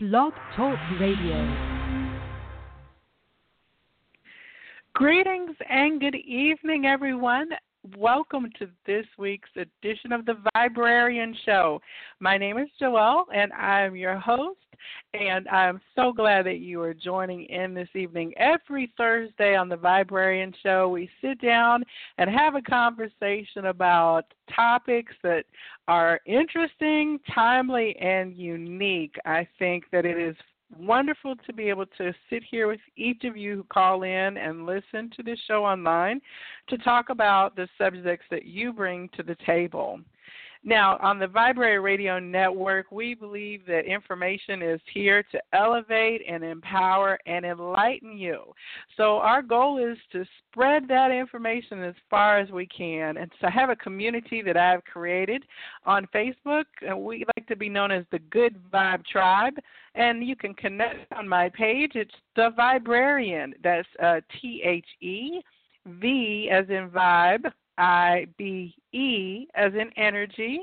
Blog Talk Radio. Greetings and good evening, everyone. Welcome to this week's edition of the Viberarian Show. My name is Joelle, and I'm your host. And I'm so glad that you are joining in this evening. Every Thursday on the Viberarian Show, we sit down and have a conversation about topics that are interesting, timely, and unique. I think that it is wonderful to be able to sit here with each of you who call in and listen to this show online to talk about the subjects that you bring to the table. Now, on the Vibrary Radio Network, we believe that information is here to elevate and empower and enlighten you. So, our goal is to spread that information as far as we can. And so, I have a community that I've created on Facebook. And we like to be known as the Good Vibe Tribe. And you can connect on my page. It's The Viberarian. That's uh, T H E V as in vibe I B E as in energy.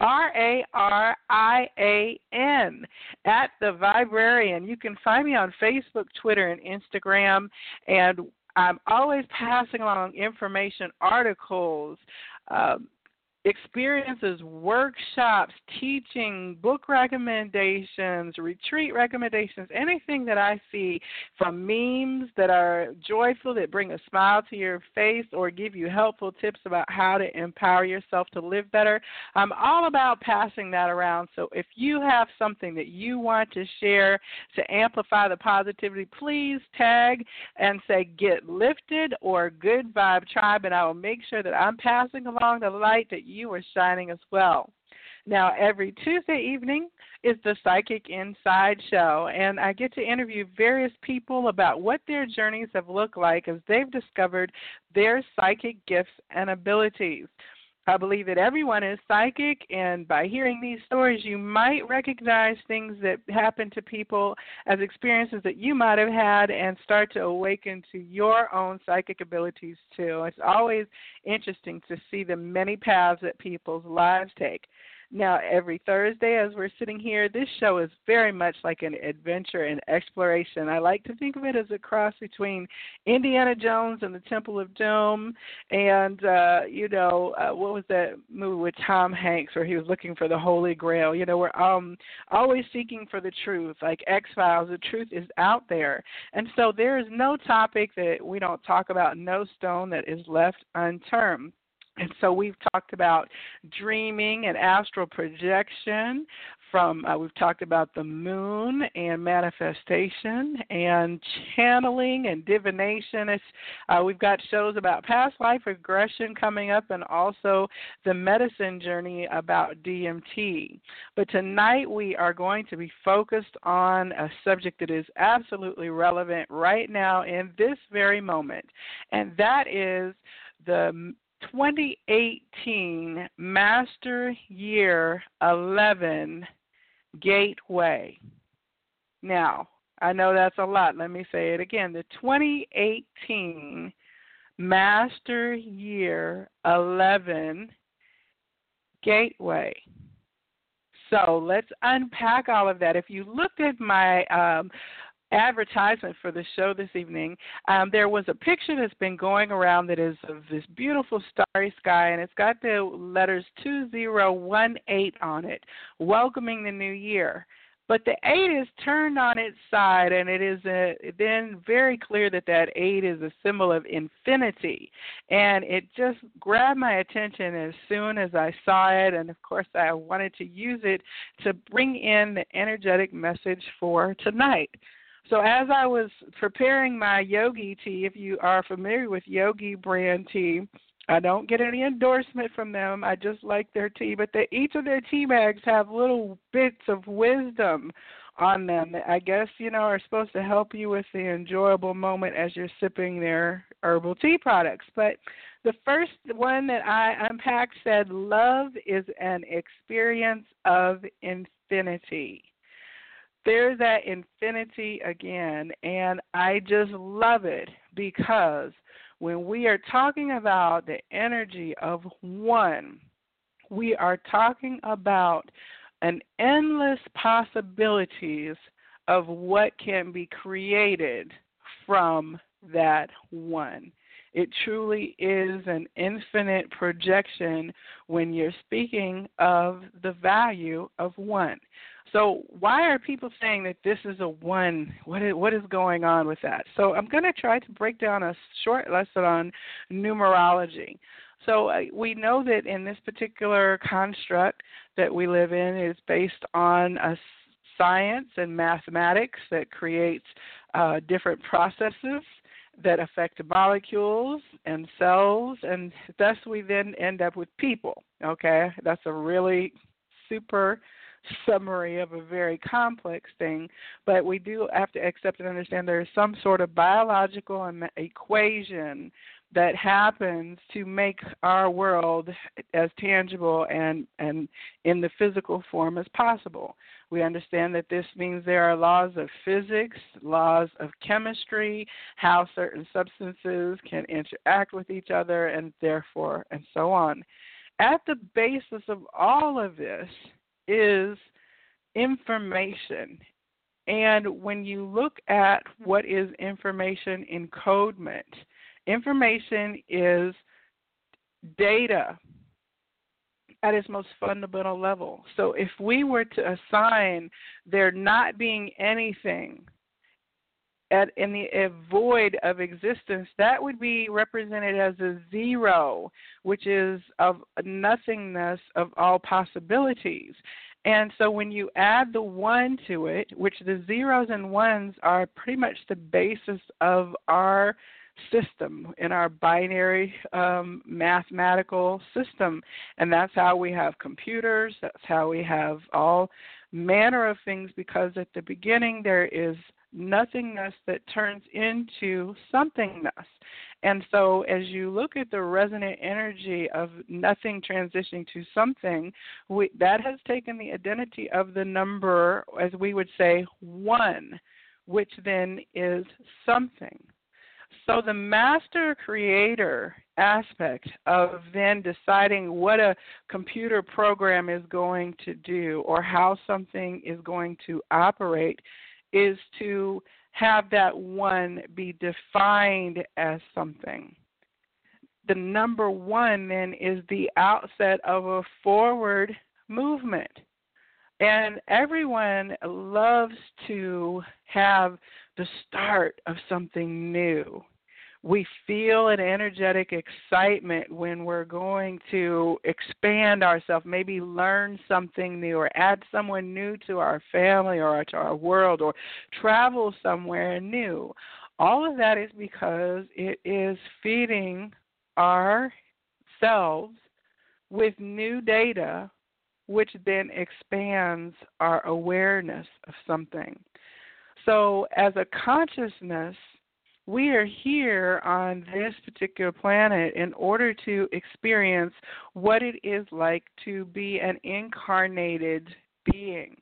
R A R I A N at the Viberarian. You can find me on Facebook, Twitter, and Instagram, and I'm always passing along information, articles, um, experiences, workshops, teaching, book recommendations, retreat recommendations, anything that I see from memes that are joyful, that bring a smile to your face, or give you helpful tips about how to empower yourself to live better. I'm all about passing that around. So if you have something that you want to share to amplify the positivity, please tag and say Get Lifted or Good Vibe Tribe, and I will make sure that I'm passing along the light that you are shining as well. Now, every Tuesday evening is the Psychic Inside Show, and I get to interview various people about what their journeys have looked like as they've discovered their psychic gifts and abilities. I believe that everyone is psychic, and by hearing these stories, you might recognize things that happen to people as experiences that you might have had and start to awaken to your own psychic abilities too. It's always interesting to see the many paths that people's lives take. Now, every Thursday, as we're sitting here, this show is very much like an adventure and exploration. I like to think of it as a cross between Indiana Jones and the Temple of Doom, and uh, you know, uh, what was that movie with Tom Hanks where he was looking for the Holy Grail? You know, we're um always seeking for the truth. Like X Files, the truth is out there, and so there is no topic that we don't talk about, no stone that is left unturned. And so we've talked about dreaming and astral projection. From uh, we've talked about the moon and manifestation and channeling and divination. Uh, we've got shows about past life regression coming up, and also the medicine journey about DMT. But tonight we are going to be focused on a subject that is absolutely relevant right now in this very moment, and that is the 2018 Master Year 11 Gateway. Now, I know that's a lot. Let me say it again. The 2018 Master Year 11 Gateway. So let's unpack all of that. If you looked at my um, advertisement for the show this evening, um, there was a picture that's been going around that is of this beautiful starry sky, and it's got the letters 2018 on it, welcoming the new year. But the eight is turned on its side, and it is a, then very clear that that eight is a symbol of infinity. And it just grabbed my attention as soon as I saw it, and of course, I wanted to use it to bring in the energetic message for tonight. So as I was preparing my yogi tea, if you are familiar with Yogi brand tea, I don't get any endorsement from them. I just like their tea, but they, each of their tea bags have little bits of wisdom on them that I guess you know are supposed to help you with the enjoyable moment as you're sipping their herbal tea products. But the first one that I unpacked said, "Love is an experience of infinity." There's that infinity again, and I just love it because when we are talking about the energy of one, we are talking about an endless possibilities of what can be created from that one. It truly is an infinite projection when you're speaking of the value of one. So, why are people saying that this is a one? What is, what is going on with that? So, I'm going to try to break down a short lesson on numerology. So, uh, we know that in this particular construct that we live in is based on a science and mathematics that creates uh, different processes that affect molecules and cells, and thus we then end up with people. Okay, that's a really super summary of a very complex thing, but we do have to accept and understand there is some sort of biological equation that happens to make our world as tangible and, and in the physical form as possible. We understand that this means there are laws of physics, laws of chemistry, how certain substances can interact with each other, and therefore, and so on. At the basis of all of this is information. And when you look at what is information encodement, Information is data at its most fundamental level. So if we were to assign there not being anything at in the void of existence, that would be represented as a zero, which is of nothingness of all possibilities. And so when you add the one to it, which the zeros and ones are pretty much the basis of our system in our binary um, mathematical system and that's how we have computers that's how we have all manner of things because at the beginning there is nothingness that turns into somethingness. And so as you look at the resonant energy of nothing transitioning to something we, that has taken the identity of the number as we would say one which then is something. So the master creator aspect of then deciding what a computer program is going to do or how something is going to operate is to have that one be defined as something. The number one then is the outset of a forward movement. And everyone loves to have the start of something new we feel an energetic excitement when we're going to expand ourselves, maybe learn something new or add someone new to our family or to our world or travel somewhere new. All of that is because it is feeding ourselves with new data, which then expands our awareness of something. So, as a consciousness, we are here on this particular planet in order to experience what it is like to be an incarnated being.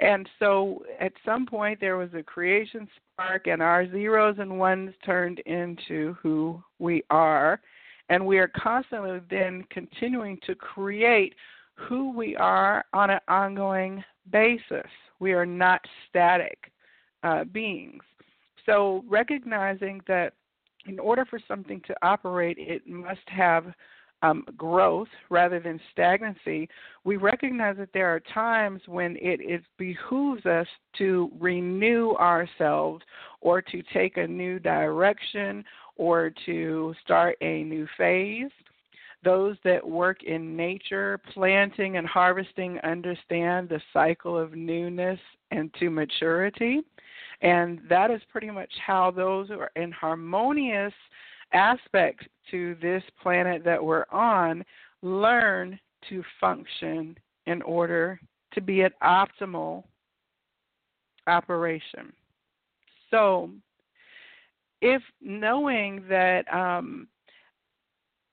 And so at some point there was a creation spark, and our zeros and ones turned into who we are. And we are constantly then continuing to create who we are on an ongoing basis. We are not static uh, beings. So recognizing that in order for something to operate, it must have um, growth rather than stagnancy. We recognize that there are times when it, it behooves us to renew ourselves or to take a new direction or to start a new phase. Those that work in nature, planting and harvesting, understand the cycle of newness and to maturity. And that is pretty much how those who are in harmonious aspects to this planet that we're on learn to function in order to be at optimal operation. So, if knowing that um,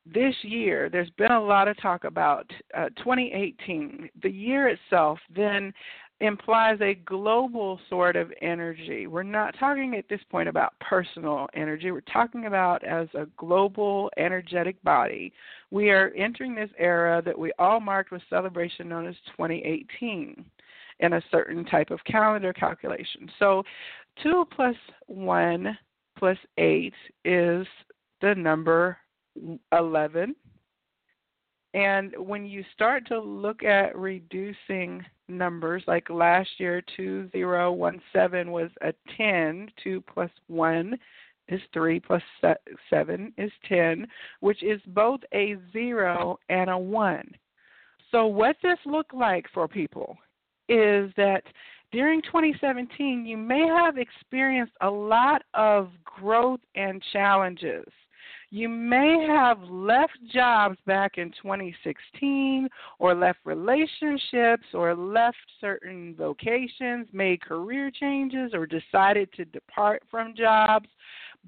this year, there's been a lot of talk about uh, 2018, the year itself, then implies a global sort of energy. We're not talking at this point about personal energy. We're talking about as a global energetic body. We are entering this era that we all marked with celebration known as 2018 in a certain type of calendar calculation. So 2 plus 1 plus 8 is the number 11. And when you start to look at reducing numbers, like last year, 2017 was a 10, 2 plus 1 is 3 plus 7 is 10, which is both a 0 and a 1. So, what this looked like for people is that during 2017, you may have experienced a lot of growth and challenges. You may have left jobs back in 2016 or left relationships or left certain vocations, made career changes, or decided to depart from jobs.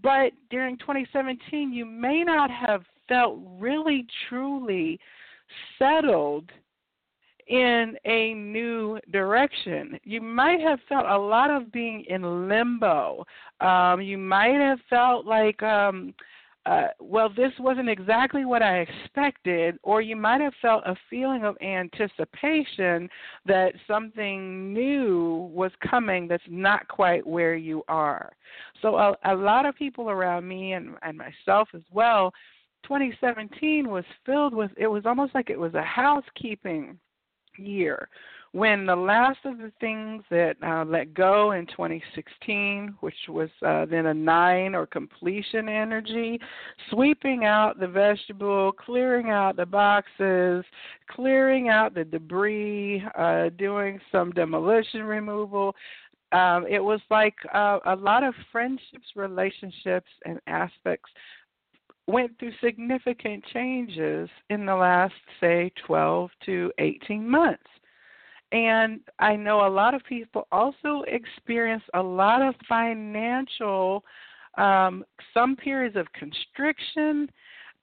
But during 2017, you may not have felt really, truly settled in a new direction. You might have felt a lot of being in limbo. Um, you might have felt like, um, uh, well, this wasn't exactly what I expected, or you might have felt a feeling of anticipation that something new was coming that's not quite where you are. So, a, a lot of people around me and, and myself as well 2017 was filled with it was almost like it was a housekeeping year when the last of the things that uh, let go in 2016, which was uh, then a nine or completion energy, sweeping out the vegetable, clearing out the boxes, clearing out the debris, uh, doing some demolition removal. Um, it was like uh, a lot of friendships, relationships, and aspects went through significant changes in the last, say, 12 to 18 months. And I know a lot of people also experience a lot of financial, um, some periods of constriction,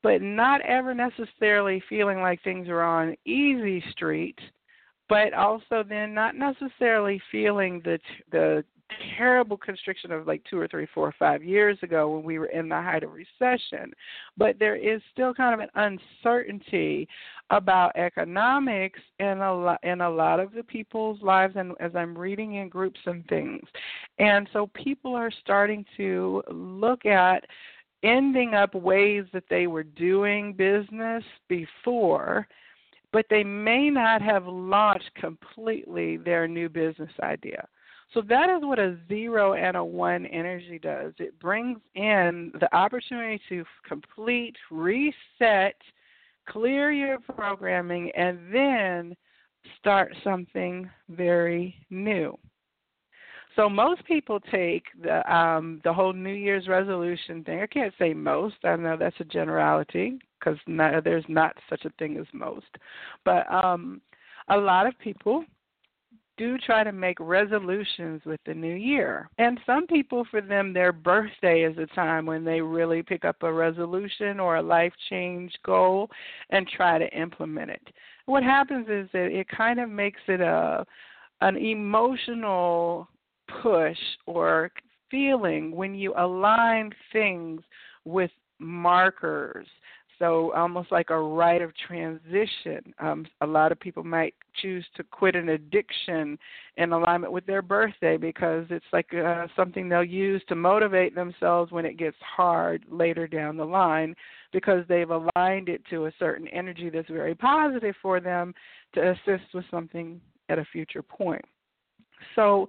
but not ever necessarily feeling like things are on easy street, but also then not necessarily feeling the the terrible constriction of like two or three, four or five years ago when we were in the height of recession. But there is still kind of an uncertainty about economics in a lot in a lot of the people's lives and as I'm reading in groups and things. And so people are starting to look at ending up ways that they were doing business before but they may not have launched completely their new business idea. So that is what a zero and a one energy does. It brings in the opportunity to complete, reset, clear your programming, and then start something very new. So most people take the um, the whole New Year's resolution thing. I can't say most. I know that's a generality because there's not such a thing as most. But um, a lot of people do try to make resolutions with the new year. And some people, for them, their birthday is a time when they really pick up a resolution or a life change goal and try to implement it. What happens is that it kind of makes it a an emotional push or feeling when you align things with markers so almost like a rite of transition. Um, a lot of people might choose to quit an addiction in alignment with their birthday because it's like uh, something they'll use to motivate themselves when it gets hard later down the line because they've aligned it to a certain energy that's very positive for them to assist with something at a future point. So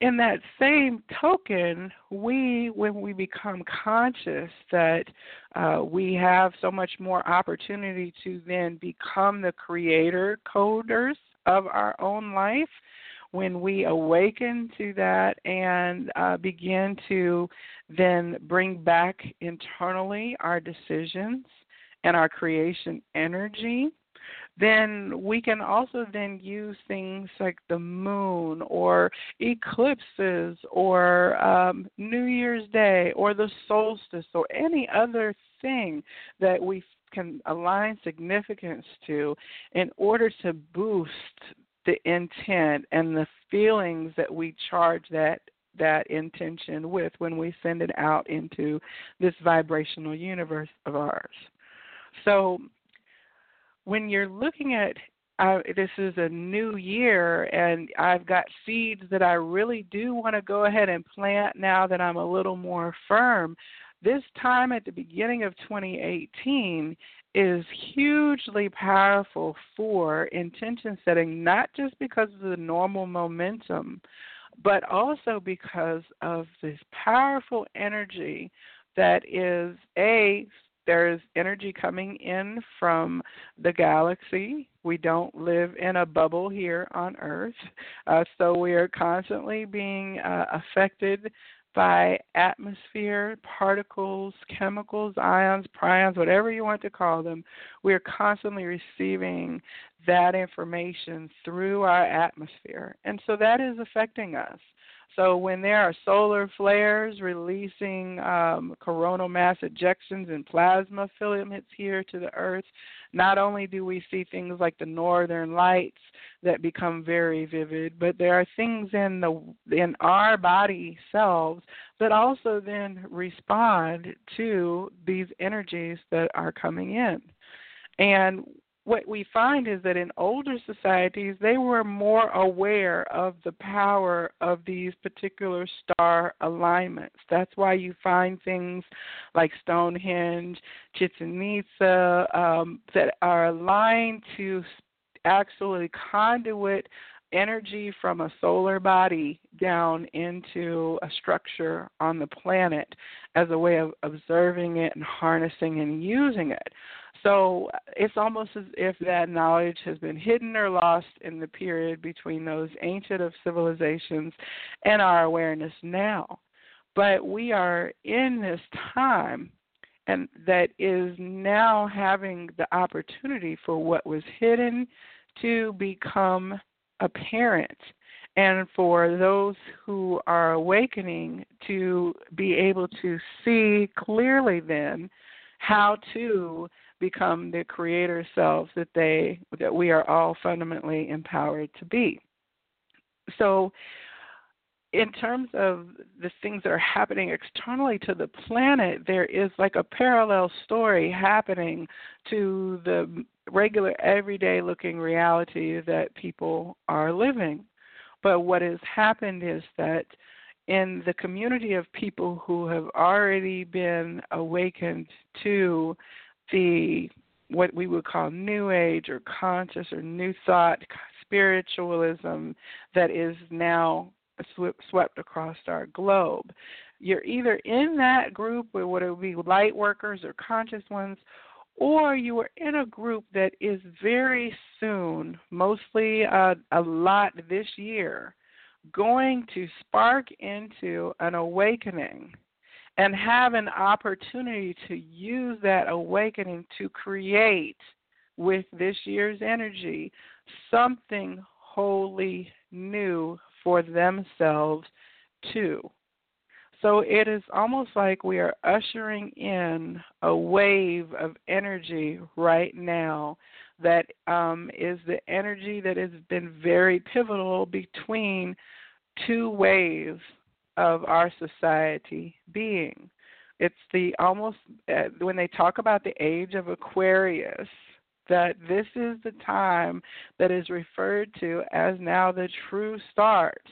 in that same token, we, when we become conscious that uh, we have so much more opportunity to then become the creator coders of our own life, when we awaken to that and uh, begin to then bring back internally our decisions and our creation energy then we can also then use things like the moon or eclipses or um, New Year's Day or the solstice or any other thing that we can align significance to in order to boost the intent and the feelings that we charge that that intention with when we send it out into this vibrational universe of ours. So when you're looking at uh, this is a new year and I've got seeds that I really do want to go ahead and plant now that I'm a little more firm. This time at the beginning of 2018 is hugely powerful for intention setting, not just because of the normal momentum, but also because of this powerful energy that is a there's energy coming in from the galaxy. We don't live in a bubble here on Earth, uh, so we are constantly being uh, affected by atmosphere, particles, chemicals, ions, prions, whatever you want to call them. We are constantly receiving that information through our atmosphere, and so that is affecting us. So when there are solar flares releasing um, coronal mass ejections and plasma filaments here to the Earth, not only do we see things like the northern lights that become very vivid, but there are things in the in our body selves that also then respond to these energies that are coming in. And what we find is that in older societies, they were more aware of the power of these particular star alignments. That's why you find things like Stonehenge, Chichen Itza, um, that are aligned to actually conduit energy from a solar body down into a structure on the planet as a way of observing it and harnessing and using it. So uh, it's almost as if that knowledge has been hidden or lost in the period between those ancient of civilizations and our awareness now. But we are in this time and that is now having the opportunity for what was hidden to become apparent and for those who are awakening to be able to see clearly then how to become the creator selves that they that we are all fundamentally empowered to be. So in terms of the things that are happening externally to the planet, there is like a parallel story happening to the regular, everyday looking reality that people are living. But what has happened is that in the community of people who have already been awakened to the what we would call new age or conscious or new thought spiritualism that is now swept across our globe. You're either in that group what it be light workers or conscious ones, or you are in a group that is very soon, mostly uh, a lot this year, going to spark into an awakening and have an opportunity to use that awakening to create with this year's energy something wholly new for themselves too. So it is almost like we are ushering in a wave of energy right now that um, is the energy that has been very pivotal between two waves of our society being. It's the almost, uh, when they talk about the age of Aquarius, that this is the time that is referred to as now the true start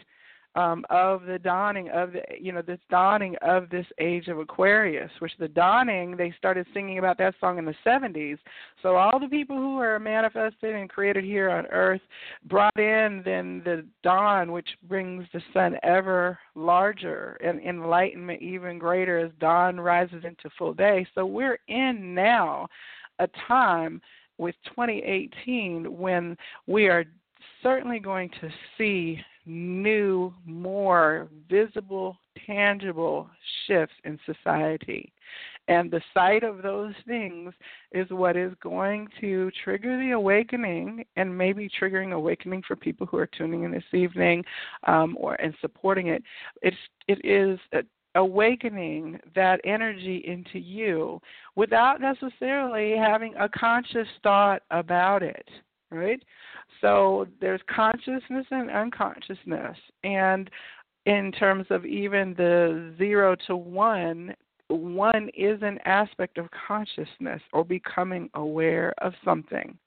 um, of the dawning of the you know this dawning of this age of Aquarius, which the dawning they started singing about that song in the 70s. So all the people who are manifested and created here on Earth brought in then the dawn, which brings the sun ever larger and enlightenment even greater as dawn rises into full day. So we're in now a time with 2018 when we are certainly going to see new, more visible, tangible shifts in society. And the sight of those things is what is going to trigger the awakening and maybe triggering awakening for people who are tuning in this evening um, or and supporting it. It's it is awakening that energy into you without necessarily having a conscious thought about it right? So there's consciousness and unconsciousness. And in terms of even the zero to one, one is an aspect of consciousness or becoming aware of something.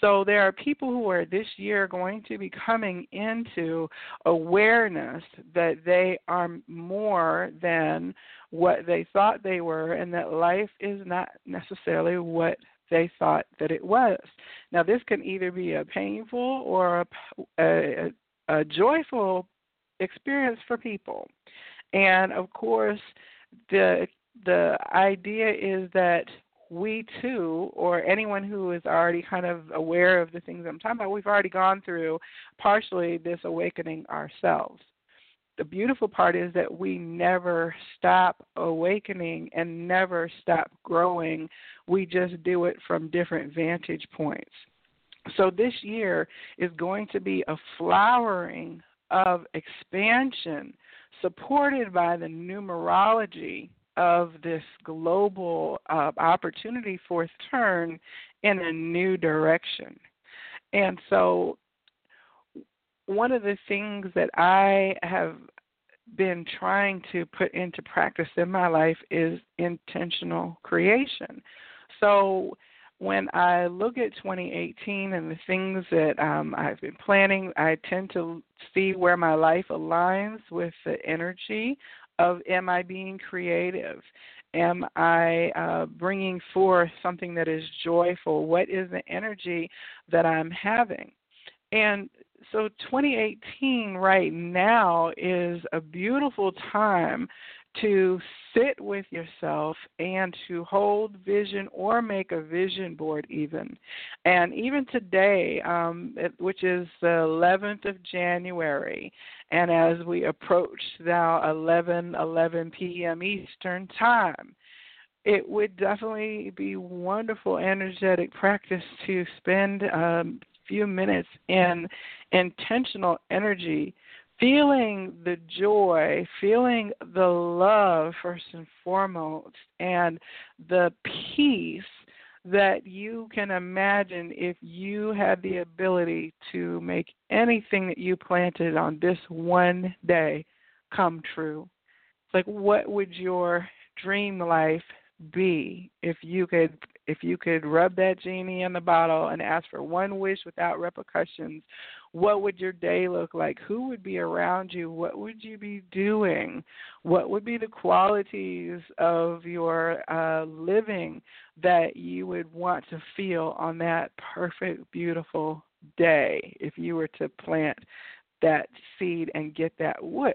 So there are people who are this year going to be coming into awareness that they are more than what they thought they were and that life is not necessarily what they thought that it was. Now, this can either be a painful or a, a, a joyful experience for people. And of course, the the idea is that we too, or anyone who is already kind of aware of the things I'm talking about, we've already gone through partially this awakening ourselves. The beautiful part is that we never stop awakening and never stop growing. We just do it from different vantage points. So this year is going to be a flowering of expansion supported by the numerology of this global uh, opportunity for turn in a new direction. And so, one of the things that I have been trying to put into practice in my life is intentional creation. So, when I look at 2018 and the things that um, I've been planning, I tend to see where my life aligns with the energy of am I being creative? Am I uh, bringing forth something that is joyful? What is the energy that I'm having? And so 2018 right now is a beautiful time to sit with yourself and to hold vision or make a vision board even. And even today um, which is the 11th of january and as we approach now 11 11 p.m eastern time it would definitely be wonderful energetic practice to spend um, few minutes in intentional energy feeling the joy, feeling the love first and foremost, and the peace that you can imagine if you had the ability to make anything that you planted on this one day come true. It's like what would your dream life be if you could if you could rub that genie in the bottle and ask for one wish without repercussions what would your day look like? Who would be around you? What would you be doing? What would be the qualities of your uh, living that you would want to feel on that perfect, beautiful day if you were to plant that seed and get that wish?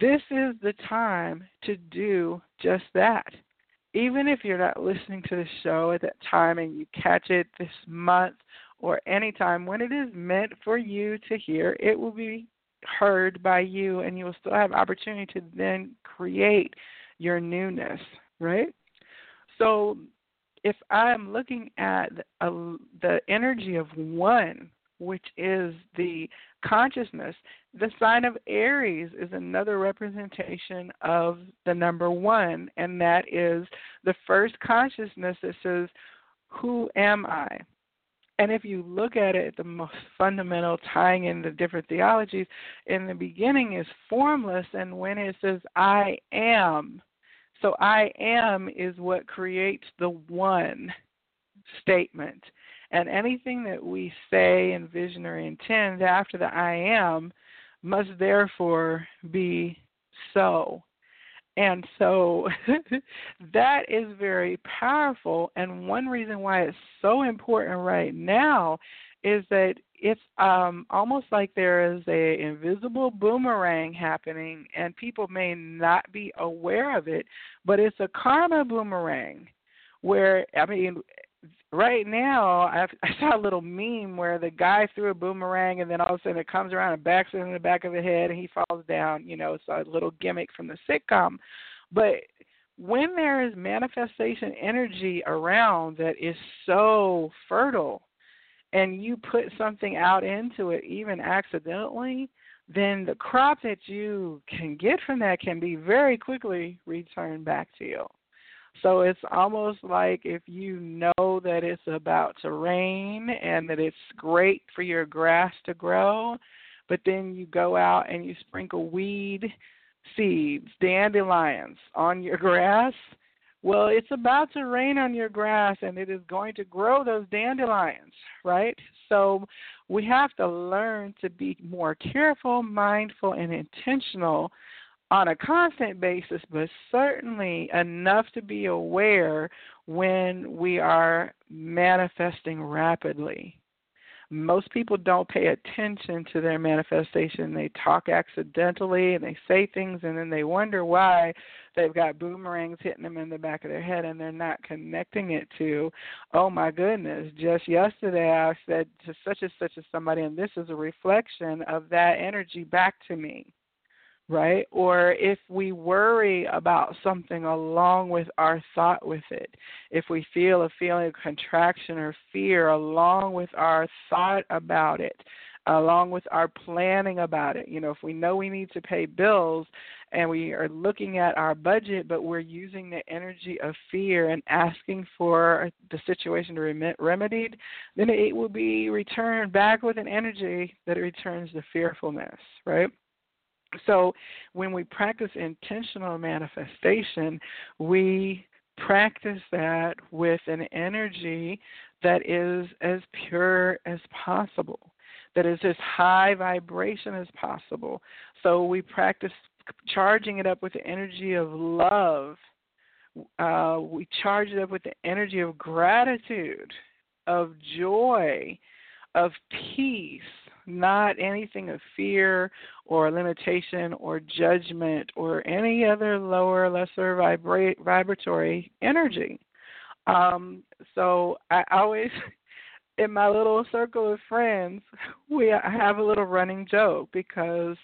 This is the time to do just that even if you're not listening to the show at that time and you catch it this month or anytime when it is meant for you to hear, it will be heard by you and you will still have opportunity to then create your newness, right? So if I'm looking at a, uh, the energy of one, which is the consciousness, the sign of Aries is another representation of the number one, and that is the first consciousness that says, Who am I? And if you look at it, the most fundamental tying in the different theologies in the beginning is formless, and when it says I am, so I am is what creates the one statement. And anything that we say, envision, or intend after the I am must therefore be so. And so that is very powerful. And one reason why it's so important right now is that it's um, almost like there is a invisible boomerang happening, and people may not be aware of it, but it's a karma boomerang. Where I mean, right now I've, I saw a little meme where the guy threw a boomerang and then all of a sudden it comes around and backs him in the back of the head and he falls down. You know, it's a little gimmick from the sitcom. But when there is manifestation energy around that is so fertile and you put something out into it even accidentally, then the crop that you can get from that can be very quickly returned back to you. So it's almost like if you know that it's about to rain and that it's great for your grass to grow, but then you go out and you sprinkle weed seeds, dandelions on your grass, well, it's about to rain on your grass and it is going to grow those dandelions, right? So we have to learn to be more careful, mindful, and intentional on a constant basis, but certainly enough to be aware when we are manifesting rapidly. Most people don't pay attention to their manifestation. They talk accidentally and they say things and then they wonder why they've got boomerangs hitting them in the back of their head and they're not connecting it to, oh my goodness, just yesterday I said to such and such as somebody and this is a reflection of that energy back to me right? Or if we worry about something along with our thought with it, if we feel a feeling of contraction or fear along with our thought about it, along with our planning about it, you know, if we know we need to pay bills and we are looking at our budget, but we're using the energy of fear and asking for the situation to be remedied, then it will be returned back with an energy that returns the fearfulness, right? So when we practice intentional manifestation, we practice that with an energy that is as pure as possible, that is as high vibration as possible. So we practice charging it up with the energy of love. Uh, we charge it up with the energy of gratitude, of joy, of peace, not anything of fear or limitation or judgment or any other lower, lesser vibra- vibratory energy. Um, so I always, in my little circle of friends, we have a little running joke because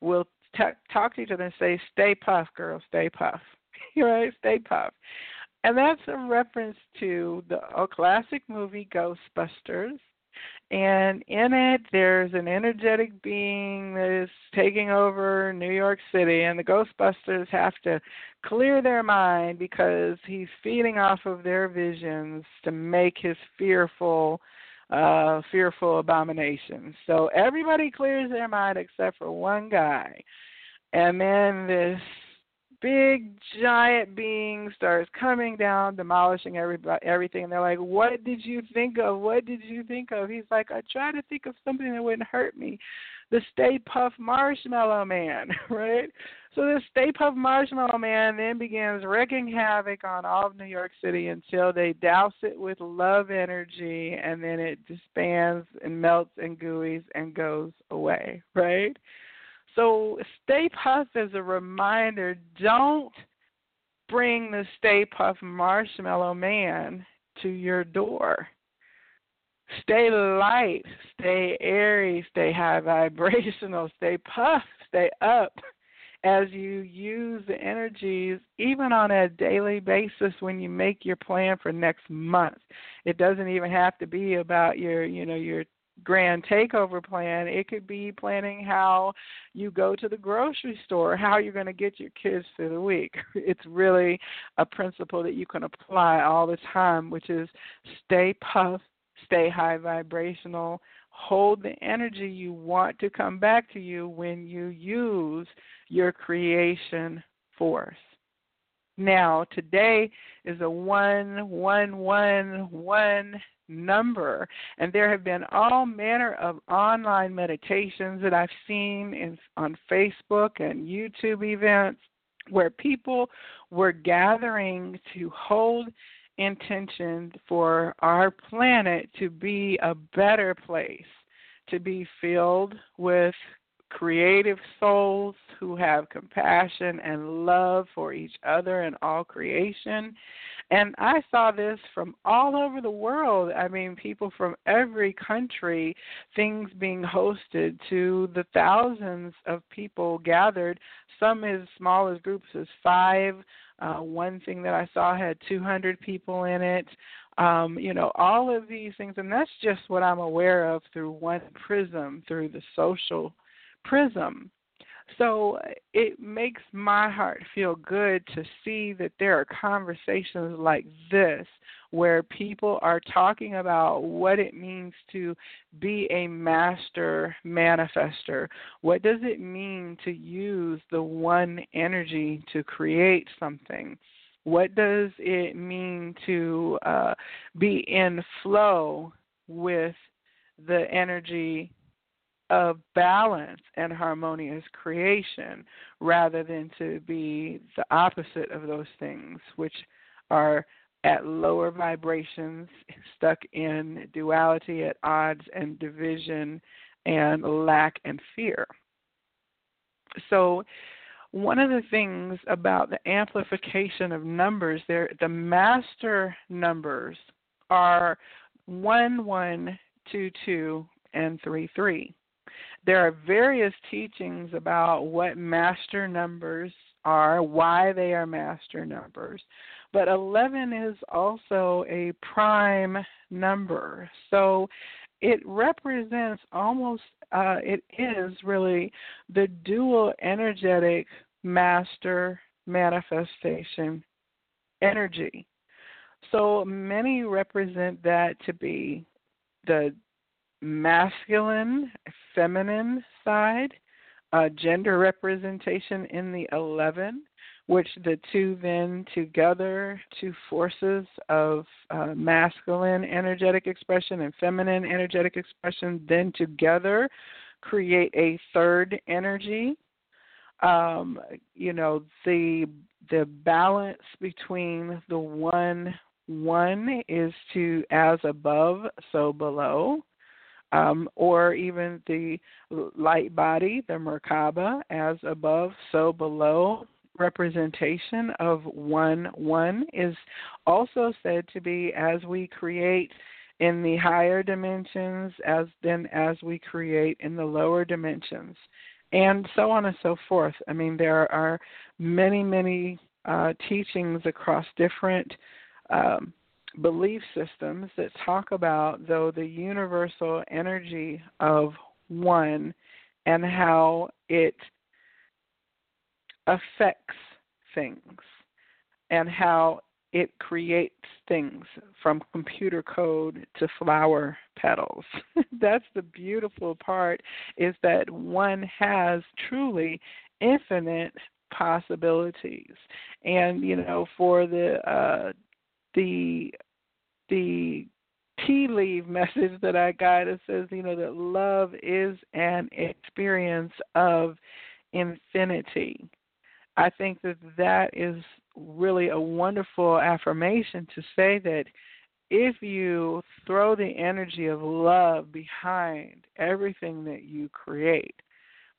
we'll t- talk to each other and say, "Stay puff, girl, stay puff." right? Stay puff. And that's a reference to the classic movie Ghostbusters and in it there's an energetic being that is taking over New York City and the Ghostbusters have to clear their mind because he's feeding off of their visions to make his fearful uh fearful abominations. So everybody clears their mind except for one guy. And then this big giant being starts coming down, demolishing everybody, everything. And they're like, "What did you think of? What did you think of?" He's like, "I tried to think of something that wouldn't hurt me." The Stay Puft Marshmallow Man, right? So the Stay Puft Marshmallow Man then begins wreaking havoc on all of New York City until they douse it with love energy, and then it disbands and melts and gooeys and goes away, right? So Stay Puff as a reminder don't bring the Stay Puft Marshmallow Man to your door. Stay light, stay airy, stay high vibrational, stay puff, stay up as you use the energies even on a daily basis when you make your plan for next month. It doesn't even have to be about your, you know, your grand takeover plan. It could be planning how you go to the grocery store, how you're going to get your kids through the week. It's really a principle that you can apply all the time, which is stay puff, stay high vibrational, hold the energy you want to come back to you when you use your creation force. Now, today is a one, one, one, one number. And there have been all manner of online meditations that I've seen in, on Facebook and YouTube events where people were gathering to hold intention for our planet to be a better place, to be filled with creative souls who have compassion and love for each other and all creation. And I saw this from all over the world. I mean, people from every country, things being hosted to the thousands of people gathered, some as small as groups as five. Uh, one thing that I saw had 200 people in it. Um, you know, all of these things, and that's just what I'm aware of through one prism, through the social prism. So it makes my heart feel good to see that there are conversations like this where people are talking about what it means to be a master manifester. What does it mean to use the one energy to create something? What does it mean to uh, be in flow with the energy of balance and harmonious creation rather than to be the opposite of those things, which are at lower vibrations, stuck in duality, at odds and division, and lack and fear. So, one of the things about the amplification of numbers, there, the master numbers are one, one, two, two, and three, three. There are various teachings about what master numbers are, why they are master numbers. But 11 is also a prime number. So it represents almost, uh, it is really the dual energetic master manifestation energy. So many represent that to be the masculine, feminine side, uh, gender representation in the 11, which the two then together, two forces of uh, masculine energetic expression and feminine energetic expression, then together create a third energy. Um, you know, the the balance between the one one is to as above, so below um, or even the light body, the Merkaba, as above, so below. Representation of one one is also said to be as we create in the higher dimensions as then as we create in the lower dimensions and so on and so forth. I mean there are many many uh, teachings across different um, belief systems that talk about, though, the universal energy of one and how it affects things and how it creates things from computer code to flower petals. That's the beautiful part is that one has truly infinite possibilities. And you know, for the uh the the tea leaf message that I got. It says, you know, that love is an experience of infinity. I think that that is really a wonderful affirmation to say that if you throw the energy of love behind everything that you create,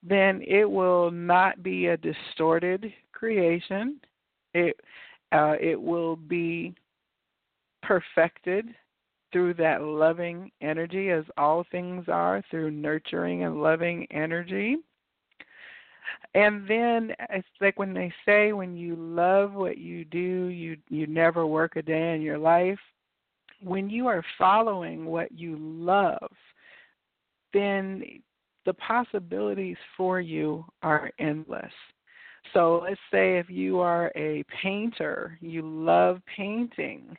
then it will not be a distorted creation. It uh, it will be perfected through that loving energy, as all things are, through nurturing and loving energy. And then it's like when they say when you love what you do, you you never work a day in your life. When you are following what you love, then the possibilities for you are endless. So let's say if you are a painter, you love painting,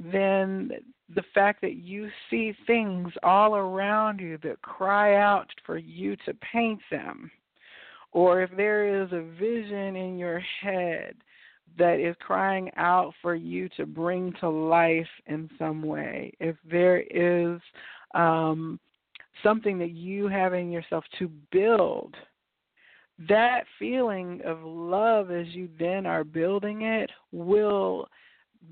then the fact that you see things all around you that cry out for you to paint them, or if there is a vision in your head that is crying out for you to bring to life in some way, if there is um, something that you have in yourself to build, that feeling of love as you then are building it will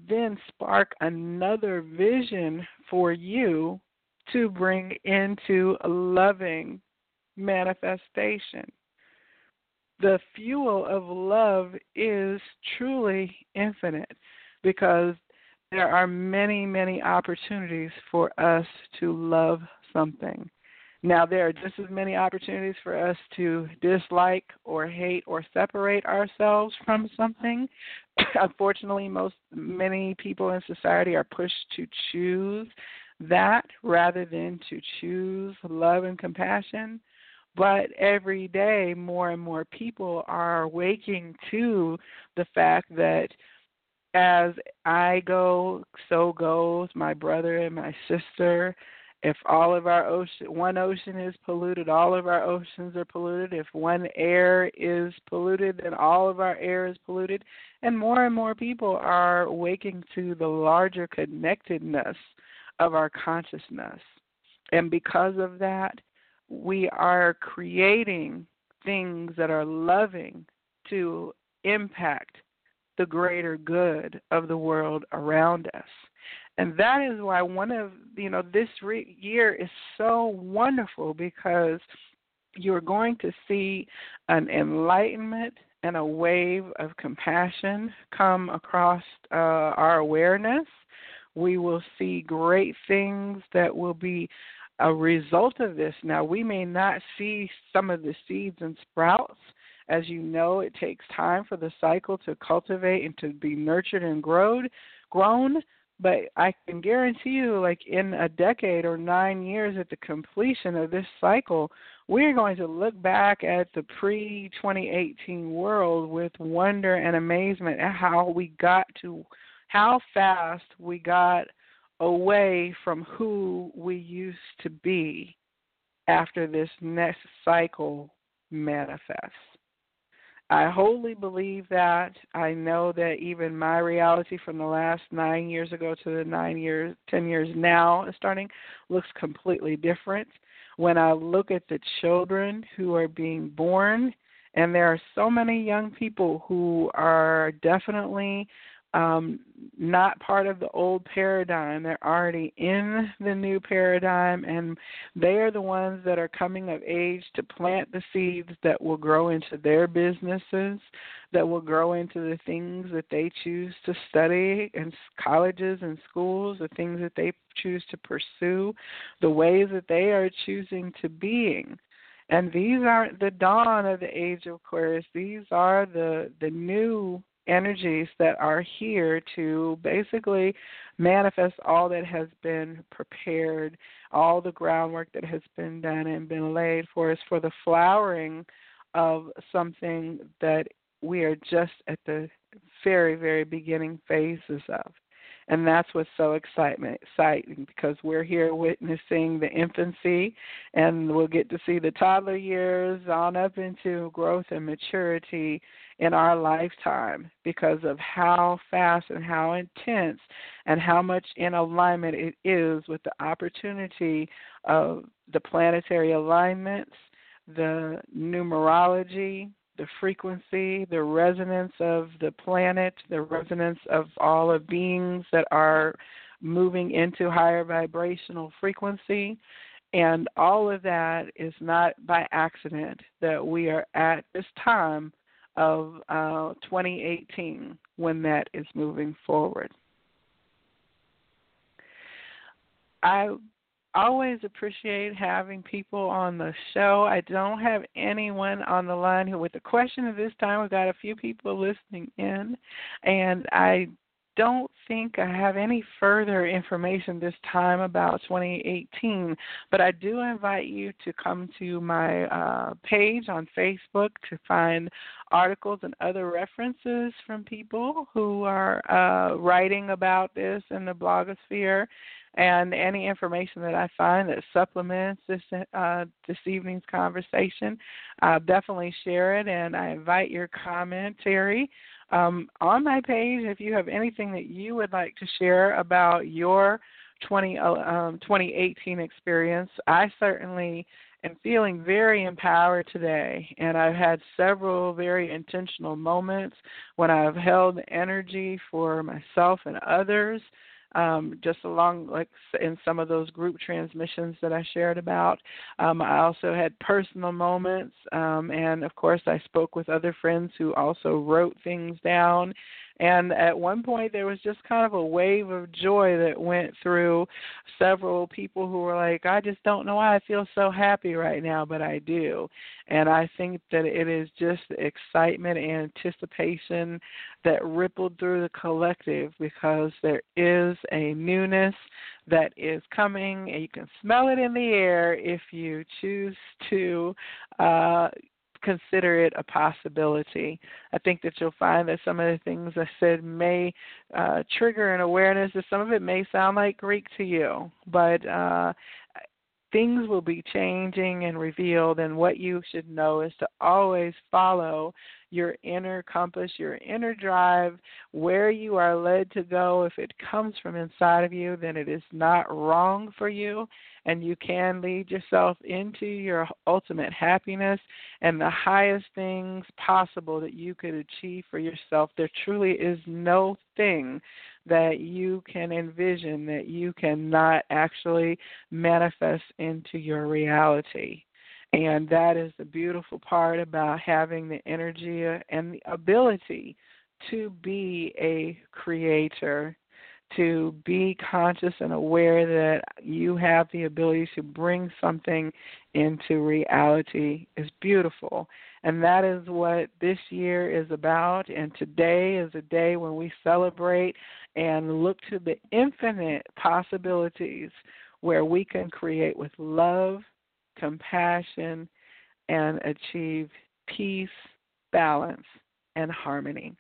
then spark another vision for you to bring into a loving manifestation. The fuel of love is truly infinite because there are many, many opportunities for us to love something. Now, there are just as many opportunities for us to dislike or hate or separate ourselves from something. Unfortunately, most many people in society are pushed to choose that rather than to choose love and compassion. But every day, more and more people are waking to the fact that as I go, so goes my brother and my sister. If all of our ocean, one ocean is polluted, all of our oceans are polluted. If one air is polluted, then all of our air is polluted. And more and more people are waking to the larger connectedness of our consciousness. And because of that, we are creating things that are loving to impact the greater good of the world around us. And that is why one of, you know, this re- year is so wonderful because you're going to see an enlightenment and a wave of compassion come across uh, our awareness. We will see great things that will be a result of this. Now, we may not see some of the seeds and sprouts. As you know, it takes time for the cycle to cultivate and to be nurtured and grown. Grown, but I can guarantee you, like in a decade or nine years at the completion of this cycle, we're going to look back at the pre 2018 world with wonder and amazement at how we got to, how fast we got away from who we used to be after this next cycle manifests. I wholly believe that. I know that even my reality from the last nine years ago to the nine years, ten years now is starting looks completely different. When I look at the children who are being born, and there are so many young people who are definitely um, not part of the old paradigm. They're already in the new paradigm, and they are the ones that are coming of age to plant the seeds that will grow into their businesses, that will grow into the things that they choose to study in colleges and schools, the things that they choose to pursue, the ways that they are choosing to being. And these aren't the dawn of the age of Aquarius. These are the the new energies that are here to basically manifest all that has been prepared, all the groundwork that has been done and been laid for us for the flowering of something that we are just at the very, very beginning phases of. And that's what's so exciting because we're here witnessing the infancy, and we'll get to see the toddler years on up into growth and maturity in our lifetime because of how fast and how intense and how much in alignment it is with the opportunity of the planetary alignments, the numerology, the frequency, the resonance of the planet, the resonance of all of beings that are moving into higher vibrational frequency. And all of that is not by accident that we are at this time of uh, 2018 when that is moving forward. I always appreciate having people on the show. I don't have anyone on the line who, with a question at this time, we've got a few people listening in, and I don't think I have any further information this time about 2018, but I do invite you to come to my uh, page on Facebook to find articles and other references from people who are uh, writing about this in the blogosphere and any information that I find that supplements this uh, this evening's conversation, I'll definitely share it. And I invite your commentary um, on my page if you have anything that you would like to share about your 20, uh, um, 2018 experience. I certainly am feeling very empowered today, and I've had several very intentional moments when I've held energy for myself and others um, just along like in some of those group transmissions that I shared about. Um, I also had personal moments, um, and of course, I spoke with other friends who also wrote things down. And at one point, there was just kind of a wave of joy that went through several people who were like, I just don't know why I feel so happy right now, but I do. And I think that it is just excitement and anticipation that rippled through the collective because there is a newness that is coming and you can smell it in the air if you choose to uh, consider it a possibility. I think that you'll find that some of the things I said may uh, trigger an awareness that some of it may sound like Greek to you, but uh, things will be changing and revealed. And what you should know is to always follow your inner compass, your inner drive, where you are led to go. If it comes from inside of you, then it is not wrong for you, and you can lead yourself into your ultimate happiness and the highest things possible that you could achieve for yourself. There truly is no thing that you can envision that you cannot actually manifest into your reality. And that is the beautiful part about having the energy uh, and the ability to be a creator, to be conscious and aware that you have the ability to bring something into reality is beautiful. And that is what this year is about. And today is a day when we celebrate and look to the infinite possibilities where we can create with love compassion, and achieve peace, balance, and harmony.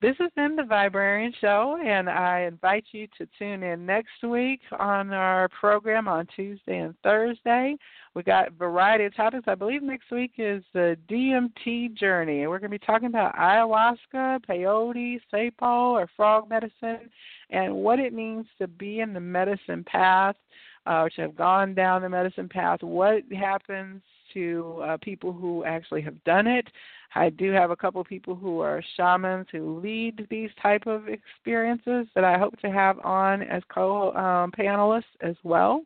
This has been the Viberarian Show, and I invite you to tune in next week on our program on Tuesday and Thursday. We got a variety of topics. I believe next week is the DMT journey, and we're going to be talking about ayahuasca, peyote, sapo, or frog medicine, and what it means to be in the medicine path uh, to have gone down the medicine path, what happens to uh, people who actually have done it. I do have a couple people who are shamans who lead these type of experiences that I hope to have on as co-panelists um, as well.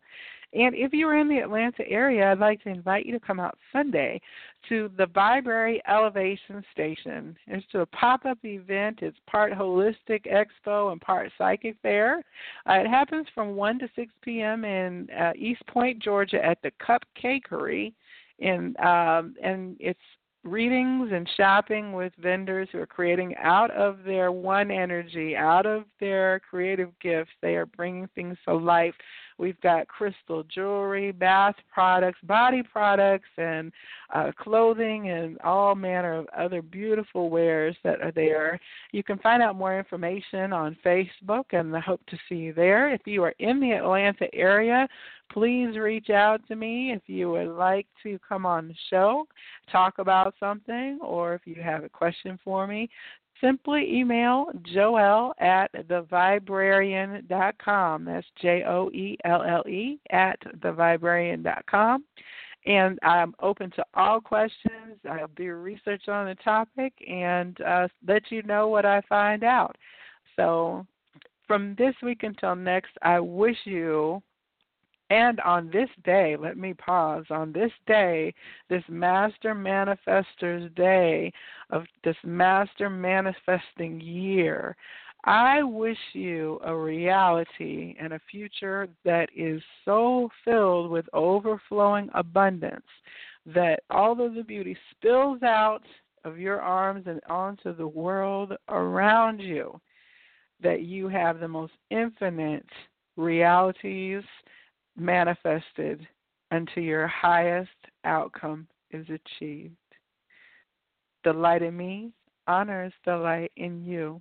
And if you're in the Atlanta area, I'd like to invite you to come out Sunday to the Vibrary Elevation Station. It's a pop up event. It's part holistic expo and part psychic fair. Uh, it happens from 1 to 6 p.m. in uh, East Point, Georgia at the Cupcakery. In, um, and it's readings and shopping with vendors who are creating out of their one energy, out of their creative gifts. They are bringing things to life We've got crystal jewelry, bath products, body products, and uh, clothing, and all manner of other beautiful wares that are there. You can find out more information on Facebook, and I hope to see you there. If you are in the Atlanta area, please reach out to me if you would like to come on the show, talk about something, or if you have a question for me simply email Joelle at theviberarian.com. That's J O E L L E at theviberarian.com. And I'm open to all questions. I'll do research on the topic and uh, let you know what I find out. So, from this week until next, I wish you and on this day, let me pause, on this day, this Master Manifestor's Day of this Master Manifesting Year, I wish you a reality and a future that is so filled with overflowing abundance that all of the beauty spills out of your arms and onto the world around you, that you have the most infinite realities manifested until your highest outcome is achieved. The light in me honors the light in you.